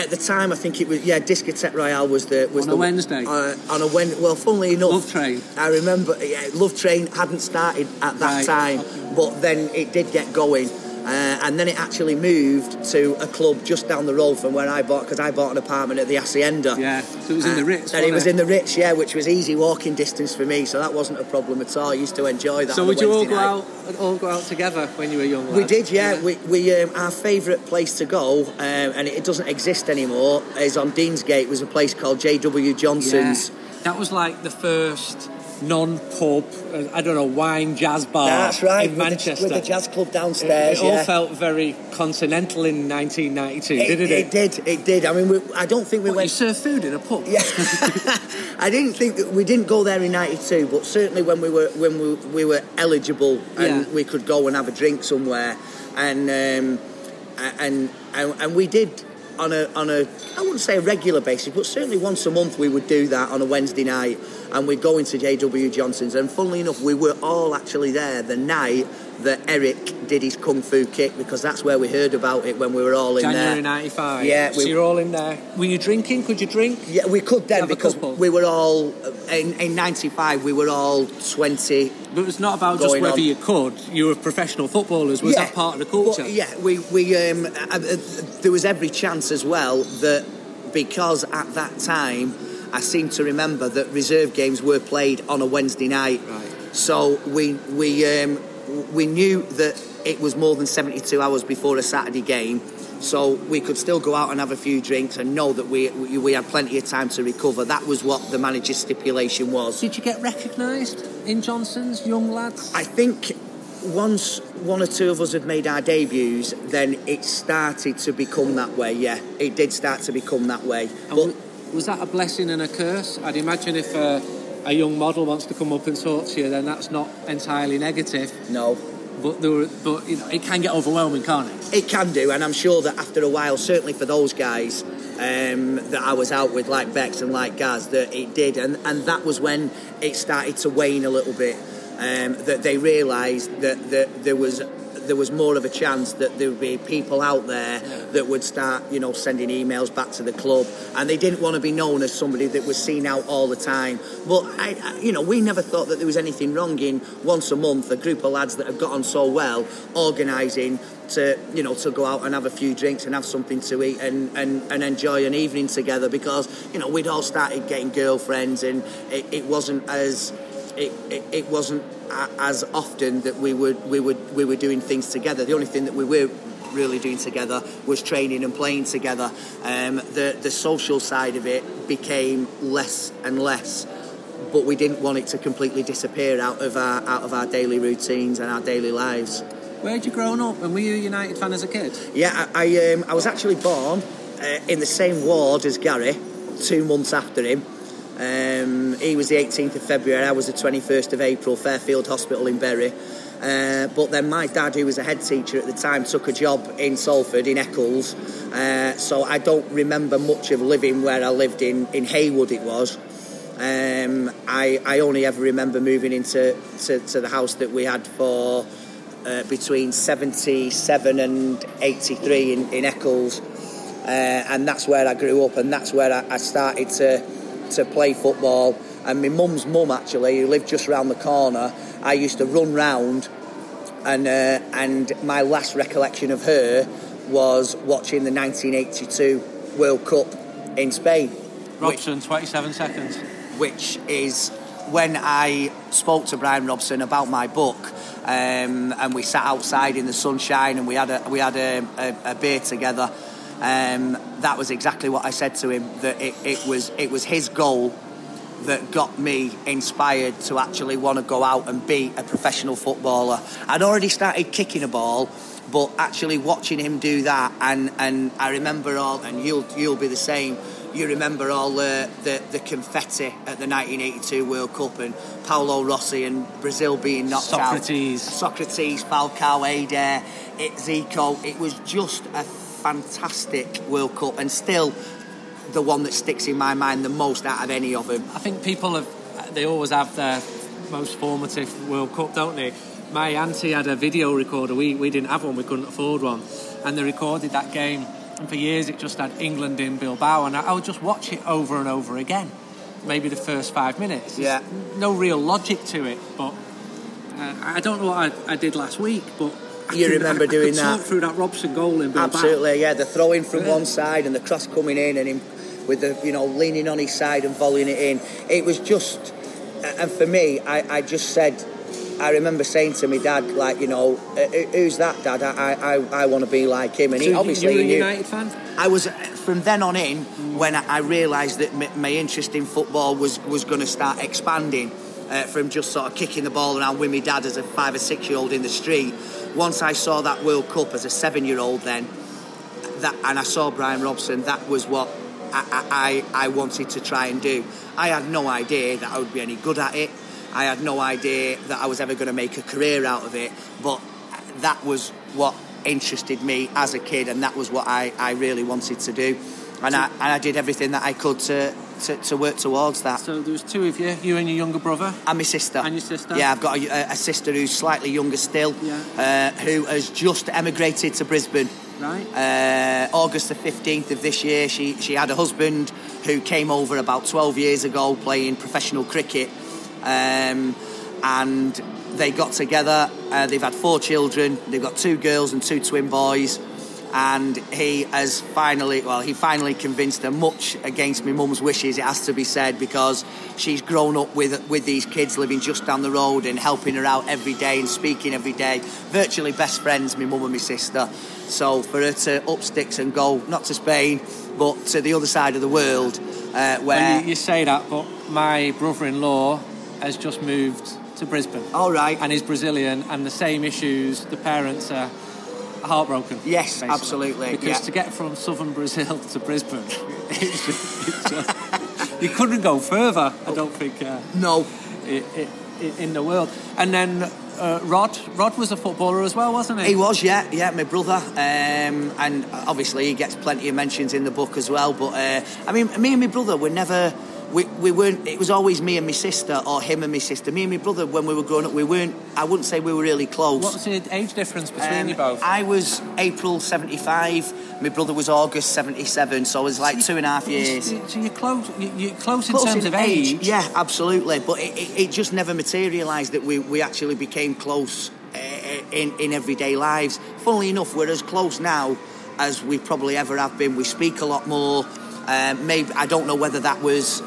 At the time, I think it was yeah, Discotheque Royale was the was on the, a Wednesday. Uh, on a Wednesday. Well, funnily enough, Love Train. I remember yeah, Love Train hadn't started at that right. time, but then it did get going. Uh, and then it actually moved to a club just down the road from where I bought because I bought an apartment at the Hacienda. Yeah, so it was in the uh, Ritz. And it was in the Ritz, yeah, which was easy walking distance for me, so that wasn't a problem at all. I used to enjoy that. So would you all go night. out, all go out together when you were young? We did, yeah. yeah. We, we um, our favourite place to go, um, and it doesn't exist anymore, is on Deansgate. Was a place called J.W. Johnson's. Yeah. That was like the first non-pub, uh, I don't know, wine jazz bar. That's right, in Manchester with the, jazz club downstairs. It, it yeah. all felt very continental in 1992, it, didn't it? It did. It did. I mean, we, I don't think we what, went. You serve food in a pub. Yeah. I didn't think that we didn't go there in '92, but certainly when we were when we, we were eligible and yeah. we could go and have a drink somewhere, and um, and, and and we did on a on a I wouldn't say a regular basis, but certainly once a month we would do that on a Wednesday night, and we'd go into JW Johnson's. And funnily enough, we were all actually there the night that Eric did his kung fu kick because that's where we heard about it when we were all in January there. January '95. Yeah, so you're all in there. Were you drinking? Could you drink? Yeah, we could then because we were all in '95. We were all 20. But it's not about just whether on. you could. You were professional footballers. Was yeah, that part of the culture? But, yeah, we we um, uh, uh, there was every chance as well that because at that time I seem to remember that reserve games were played on a Wednesday night. Right. So we we um, we knew that it was more than 72 hours before a Saturday game. So we could still go out and have a few drinks and know that we, we, had plenty of time to recover. That was what the manager's stipulation was. Did you get recognised in Johnson's, young lads? I think once one or two of us had made our debuts, then it started to become that way. Yeah, it did start to become that way. But was that a blessing and a curse? I'd imagine if uh, a young model wants to come up and talk to you, then that's not entirely negative. No. But there were, but you know, it can get overwhelming, can't it? It can do, and I'm sure that after a while, certainly for those guys, um, that I was out with, like Bex and like Gaz, that it did, and and that was when it started to wane a little bit. Um, that they realised that, that there was there was more of a chance that there would be people out there that would start, you know, sending emails back to the club, and they didn't want to be known as somebody that was seen out all the time. But I, I, you know, we never thought that there was anything wrong in once a month a group of lads that have got on so well organising to you know to go out and have a few drinks and have something to eat and, and, and enjoy an evening together because you know we'd all started getting girlfriends and it, it wasn't as it, it, it wasn't as often that we would we would we were doing things together. The only thing that we were really doing together was training and playing together. Um, the the social side of it became less and less, but we didn't want it to completely disappear out of our out of our daily routines and our daily lives. Where would you grown up, and were you a United fan as a kid? Yeah, I I, um, I was actually born uh, in the same ward as Gary, two months after him. Um, he was the 18th of February, I was the 21st of April, Fairfield Hospital in Bury. Uh, but then my dad, who was a head teacher at the time, took a job in Salford, in Eccles. Uh, so I don't remember much of living where I lived in, in Heywood, it was. Um, I, I only ever remember moving into to, to the house that we had for uh, between 77 and 83 in, in Eccles. Uh, and that's where I grew up, and that's where I, I started to to play football. And my mum's mum, actually, who lived just around the corner, I used to run round, and uh, and my last recollection of her was watching the 1982 World Cup in Spain. Robson, which, 27 seconds. Which is when I spoke to Brian Robson about my book, um, and we sat outside in the sunshine and we had a we had a, a, a beer together um, that was exactly what I said to him. That it, it was it was his goal that got me inspired to actually want to go out and be a professional footballer. I'd already started kicking a ball, but actually watching him do that, and, and I remember all, and you'll you'll be the same. You remember all the, the, the confetti at the 1982 World Cup and Paolo Rossi and Brazil being knocked Socrates. out. Socrates, Falcao, Eder, it, Zico. It was just a fantastic World Cup and still the one that sticks in my mind the most out of any of them. I think people have, they always have their most formative World Cup, don't they? My auntie had a video recorder. We, we didn't have one, we couldn't afford one. And they recorded that game. And for years it just had England in Bilbao. And I, I would just watch it over and over again. Maybe the first five minutes. Yeah. no real logic to it, but uh, I don't know what I, I did last week, but you remember doing that through that Robson goal. Absolutely, yeah. The throwing from yeah. one side and the cross coming in, and him with the you know leaning on his side and volleying it in. It was just, and for me, I, I just said. I remember saying to my dad, like, you know, who's that, Dad? I, I, I want to be like him. And so he obviously you were a. United fan. I was from then on in mm. when I realised that my interest in football was was going to start expanding. Uh, from just sort of kicking the ball around with my dad as a five or six year old in the street once I saw that World Cup as a seven-year-old, then that, and I saw Brian Robson, that was what I, I, I wanted to try and do. I had no idea that I would be any good at it. I had no idea that I was ever going to make a career out of it, but that was what interested me as a kid, and that was what I, I really wanted to do. And I, and I did everything that I could to, to, to, work towards that. So there was two of you, you and your younger brother, and my sister. And your sister. Yeah, I've got a, a sister who's slightly younger still, yeah. uh, who has just emigrated to Brisbane. Right. Uh, August the fifteenth of this year, she she had a husband who came over about twelve years ago playing professional cricket, um, and they got together. Uh, they've had four children. They've got two girls and two twin boys and he has finally, well, he finally convinced her, much against my mum's wishes, it has to be said, because she's grown up with with these kids living just down the road and helping her out every day and speaking every day. Virtually best friends, my mum and my sister. So for her to up sticks and go not to Spain, but to the other side of the world, uh, where you, you say that, but my brother-in-law has just moved to Brisbane. All right, and he's Brazilian, and the same issues. The parents are heartbroken. Yes, basically. absolutely. Because yeah. to get from southern Brazil to Brisbane, it's it's you couldn't go further. I don't think. Uh, no. It, it, in, in the world. And then uh, Rod, Rod was a footballer as well, wasn't he? He was, yeah, yeah, my brother, um, and obviously he gets plenty of mentions in the book as well. But uh, I mean, me and my brother were never we, we weren't it was always me and my sister or him and my sister. Me and my brother when we were growing up we weren't I wouldn't say we were really close. What was the age difference between um, you both? I was April 75 my brother was August 77 so it was like two and a half years. so you're close you're close in close terms in of age. age yeah absolutely but it, it, it just never materialised that we, we actually became close uh, in, in everyday lives. Funnily enough we're as close now as we probably ever have been. We speak a lot more um, maybe I don't know whether that was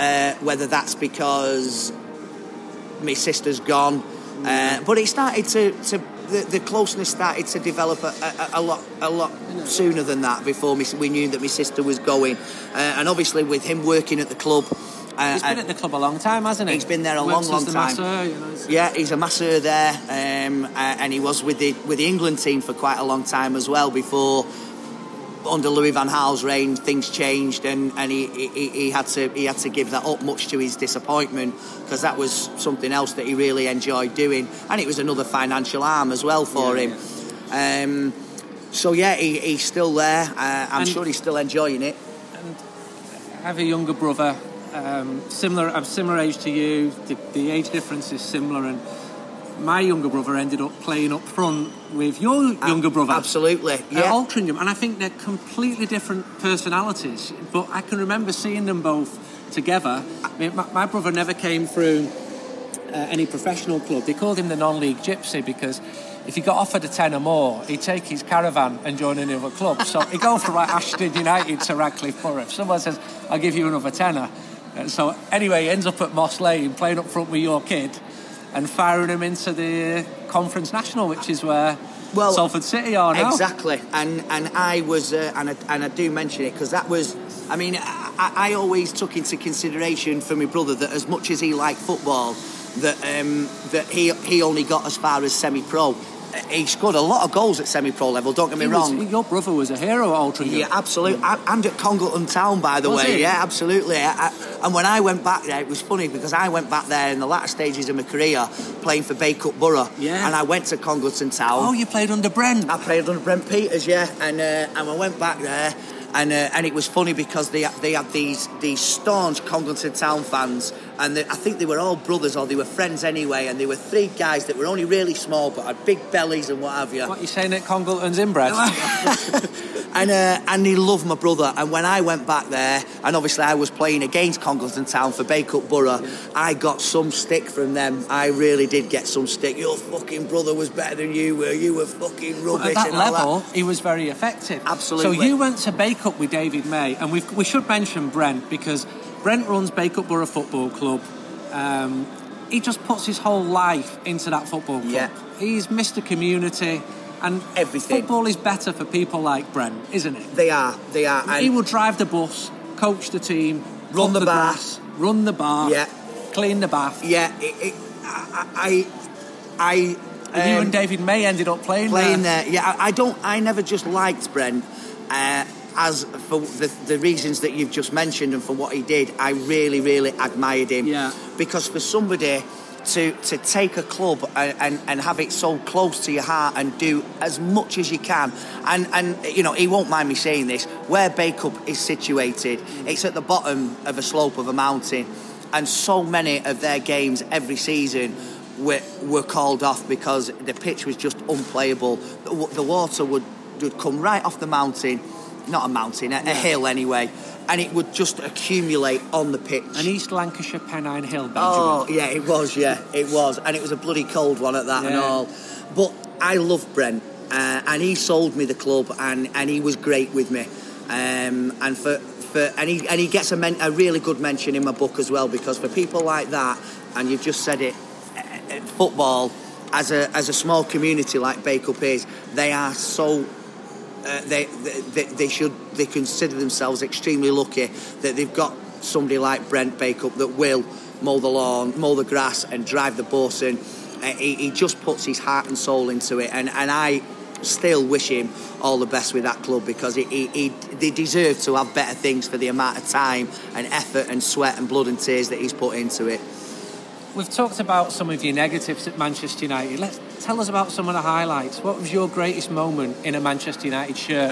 uh, whether that's because my sister's gone. Uh, but it started to, to the, the, closeness started to develop a, a, a lot a lot sooner than that before we knew that my sister was going. Uh, and obviously, with him working at the club. Uh, he's been at the club a long time, hasn't he? He's been there a long, long time. Masseur, you know, yeah, he's a masseur there, um, uh, and he was with the with the England team for quite a long time as well before under Louis van Gaal's reign, things changed, and, and he, he, he, had to he had to give that up, much to his disappointment, because that was something else that he really enjoyed doing, and it was another financial arm as well for yeah, him. Yeah. Um, so yeah, he, he's still there. Uh, I'm and, sure he's still enjoying it. And I have a younger brother, um, similar. I'm similar age to you. The, the age difference is similar, and my younger brother ended up playing up front with your younger brother. Absolutely, yeah. Altrincham, and I think they're completely different personalities. But I can remember seeing them both together. I mean, my, my, brother never came through uh, any professional club. They called him the non-league gypsy because if he got offered a ten or more, he'd take his caravan and join another club. So he'd go from like Ashton United to Radcliffe Borough. If someone says, "I'll give you another tenner," so anyway, he ends up at Moss Lane playing up front with your kid and firing them into the Conference National, which is where well, Salford City are now. Exactly, and and I was uh, and I, and I do mention it because that was. I mean, I, I, always took into consideration for my brother that as much as he liked football, that um, that he he only got as far as semi-pro he scored a lot of goals at semi-pro level. Don't get me he wrong. Was, your brother was a hero at Altrincham. Yeah, absolutely. And at Congleton Town, by the was way. Yeah, absolutely. I, and when I went back there, it was funny because I went back there in the latter stages of my career playing for Bacup Borough. Yeah. And I went to Congleton Town. Oh, you played under Brent. I played under Brent Peters, yeah. And uh, and I went back there and uh, and it was funny because they they had these these staunch Congleton Town fans, and they, I think they were all brothers or they were friends anyway, and they were three guys that were only really small but had big bellies and what have you. What you saying that Congleton's inbred? and uh, and he loved my brother, and when I went back there, and obviously I was playing against Congleton Town for Bacup Borough. I got some stick from them. I really did get some stick. Your fucking brother was better than you were. You were fucking rubbish. Well, at that level, that. he was very effective. Absolutely. So you went to Bacup up with David May, and we we should mention Brent because Brent runs Bacup Borough Football Club. Um, he just puts his whole life into that football club. Yeah. He's Mr. Community. And everything. Football is better for people like Brent, isn't it? They are. They are. And he will drive the bus, coach the team, run the, the bar, grass, run the bar, yeah, clean the bath. Yeah. It, it, I, I, I um, you and David May ended up playing there. playing there. there. Yeah, I, I don't. I never just liked Brent. Uh, as for the, the reasons that you've just mentioned and for what he did, I really, really admired him. Yeah. Because for somebody to, to take a club and, and, and, have it so close to your heart and do as much as you can. And, and you know, he won't mind me saying this, where Bacup is situated, it's at the bottom of a slope of a mountain. And so many of their games every season were, were called off because the pitch was just unplayable. The, the water would, would come right off the mountain not a mountain, a, a hill anyway, and it would just accumulate on the pitch. An East Lancashire Pennine Hill, Benjamin. Oh, yeah, it was, yeah, it was. And it was a bloody cold one at that yeah. and all. But I love Brent, uh, and he sold me the club, and, and he was great with me. Um, and for, for and he and he gets a, men, a really good mention in my book as well because for people like that, and you've just said it, uh, uh, football as a as a small community like Bacup is, they are so uh, they, they, they should they consider themselves extremely lucky that they've got somebody like Brent Bacup that will mow the lawn, mow the grass, and drive the bus. And uh, he, he, just puts his heart and soul into it. And, and I still wish him all the best with that club because he, he, he, they deserve to have better things for the amount of time and effort and sweat and blood and tears that he's put into it. we've talked about some of your negatives at Manchester United. Let's tell us about some of the highlights. What was your greatest moment in a Manchester United shirt?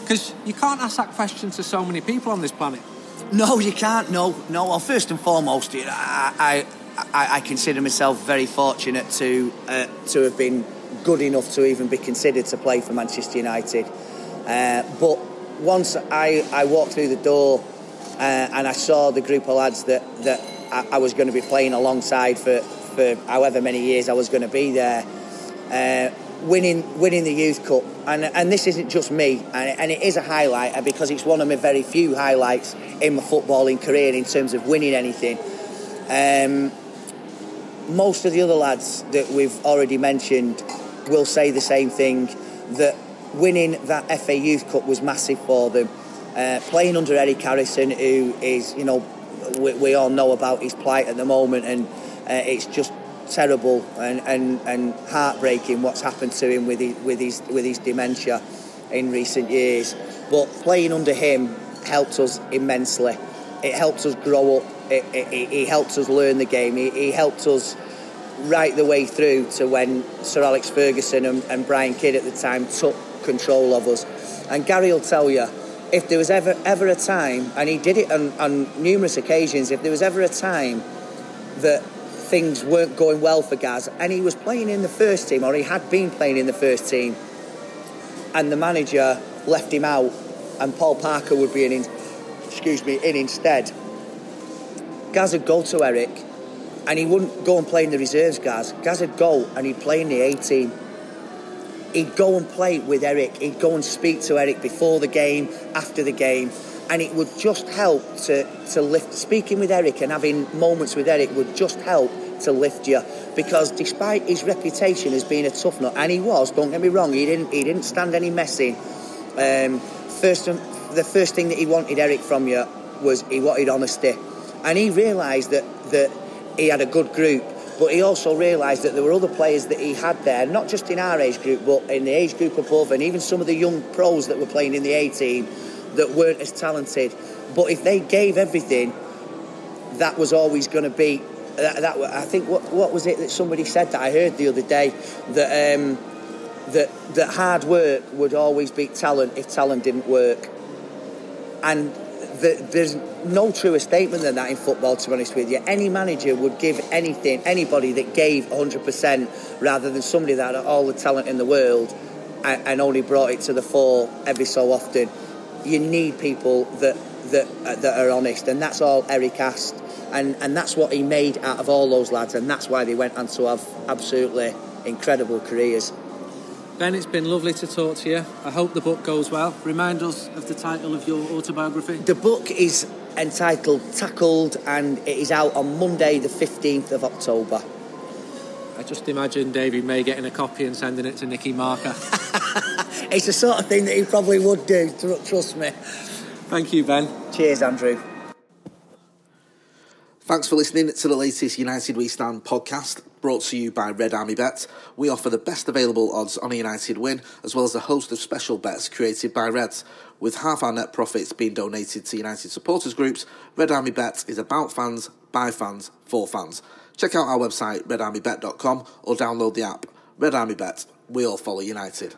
Because um, you can't ask that question to so many people on this planet. No, you can't. No, no. Well, first and foremost, I, I, I consider myself very fortunate to uh, to have been good enough to even be considered to play for Manchester United. Uh, but once I, I walked through the door uh, and I saw the group of lads that, that I, I was going to be playing alongside for, for however many years I was going to be there, uh, winning winning the Youth Cup. And, and this isn't just me, and, and it is a highlight because it's one of my very few highlights in my footballing career in terms of winning anything. Um, most of the other lads that we've already mentioned will say the same thing that winning that FA Youth Cup was massive for them. Uh, playing under Eric Harrison, who is, you know, we, we, all know about his plight at the moment, and uh, it's just terrible and, and, and heartbreaking what's happened to him with his, with his with his dementia in recent years. But playing under him helped us immensely. It helped us grow up. It, it, it helped us learn the game. He, helped us right the way through to when Sir Alex Ferguson and, and Brian Kidd at the time took control of us. And Gary will tell you, if there was ever ever a time, and he did it on, on numerous occasions, if there was ever a time that things weren't going well for Gaz, and he was playing in the first team, or he had been playing in the first team, and the manager left him out, and Paul Parker would be in, excuse me, in instead. Gaz would go to Eric, and he wouldn't go and play in the reserves, Gaz. Gaz would go and he'd play in the A team he'd go and play with Eric. He'd go and speak to Eric before the game, after the game, and it would just help to, to lift. Speaking with Eric and having moments with Eric would just help to lift you because despite his reputation as being a tough nut, and he was, don't get me wrong, he didn't he didn't stand any messing. Um, first, the first thing that he wanted Eric from you was he wanted honesty, and he realised that that he had a good group but he also realised that there were other players that he had there, not just in our age group, but in the age group above, and even some of the young pros that were playing in the A team that weren't as talented. But if they gave everything, that was always going to be. That, that, I think what what was it that somebody said that I heard the other day that um, that that hard work would always beat talent if talent didn't work, and the, there's no truer statement than that in football, to be honest with you. Any manager would give anything, anybody that gave 100% rather than somebody that had all the talent in the world and, and only brought it to the fore every so often. You need people that that uh, that are honest, and that's all Eric asked, and and that's what he made out of all those lads, and that's why they went on to have absolutely incredible careers. Ben, it's been lovely to talk to you. I hope the book goes well. Remind us of the title of your autobiography. The book is entitled Tackled and it is out on Monday, the 15th of October. I just imagine David May getting a copy and sending it to Nicky Marker. it's the sort of thing that he probably would do, trust me. Thank you, Ben. Cheers, Andrew. Thanks for listening to the latest United We Stand podcast brought to you by Red Army Bet. We offer the best available odds on a United win, as well as a host of special bets created by Reds. With half our net profits being donated to United supporters groups, Red Army Bet is about fans, by fans, for fans. Check out our website, redarmybet.com, or download the app. Red Army Bet, we all follow United.